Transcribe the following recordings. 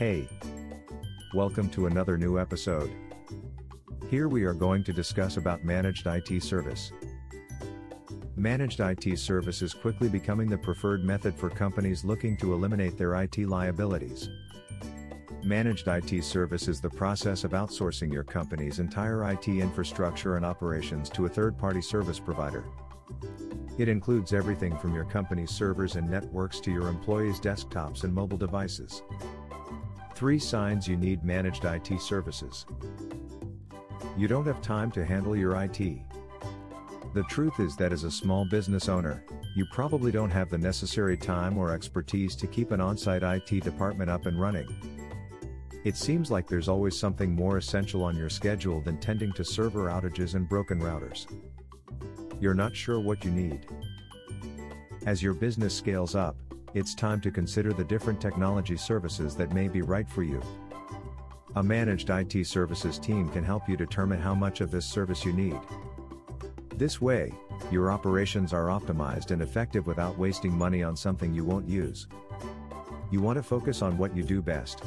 Hey! Welcome to another new episode. Here we are going to discuss about Managed IT Service. Managed IT Service is quickly becoming the preferred method for companies looking to eliminate their IT liabilities. Managed IT Service is the process of outsourcing your company's entire IT infrastructure and operations to a third-party service provider. It includes everything from your company's servers and networks to your employees' desktops and mobile devices. 3 signs you need managed IT services. You don't have time to handle your IT. The truth is that as a small business owner, you probably don't have the necessary time or expertise to keep an on-site IT department up and running. It seems like there's always something more essential on your schedule than tending to server outages and broken routers. You're not sure what you need. As your business scales up, it's time to consider the different technology services that may be right for you. A managed IT services team can help you determine how much of this service you need. This way, your operations are optimized and effective without wasting money on something you won't use. You want to focus on what you do best.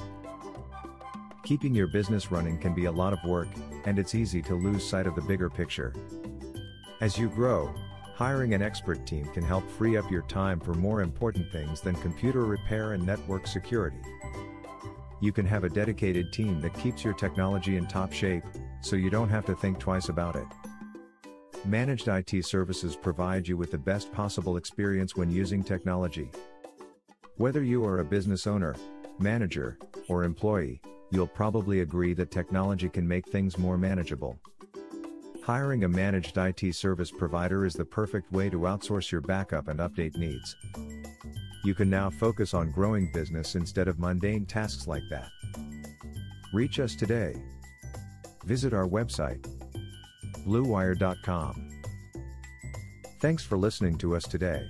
Keeping your business running can be a lot of work, and it's easy to lose sight of the bigger picture. As you grow, hiring an expert team can help free up your time for more important things than computer repair and network security. You can have a dedicated team that keeps your technology in top shape, so you don't have to think twice about it. Managed IT services provide you with the best possible experience when using technology. Whether you are a business owner, manager, or employee, you'll probably agree that technology can make things more manageable. Hiring a managed IT service provider is the perfect way to outsource your backup and update needs. You can now focus on growing business instead of mundane tasks like that. Reach us today. Visit our website, bleuwire.com. Thanks for listening to us today.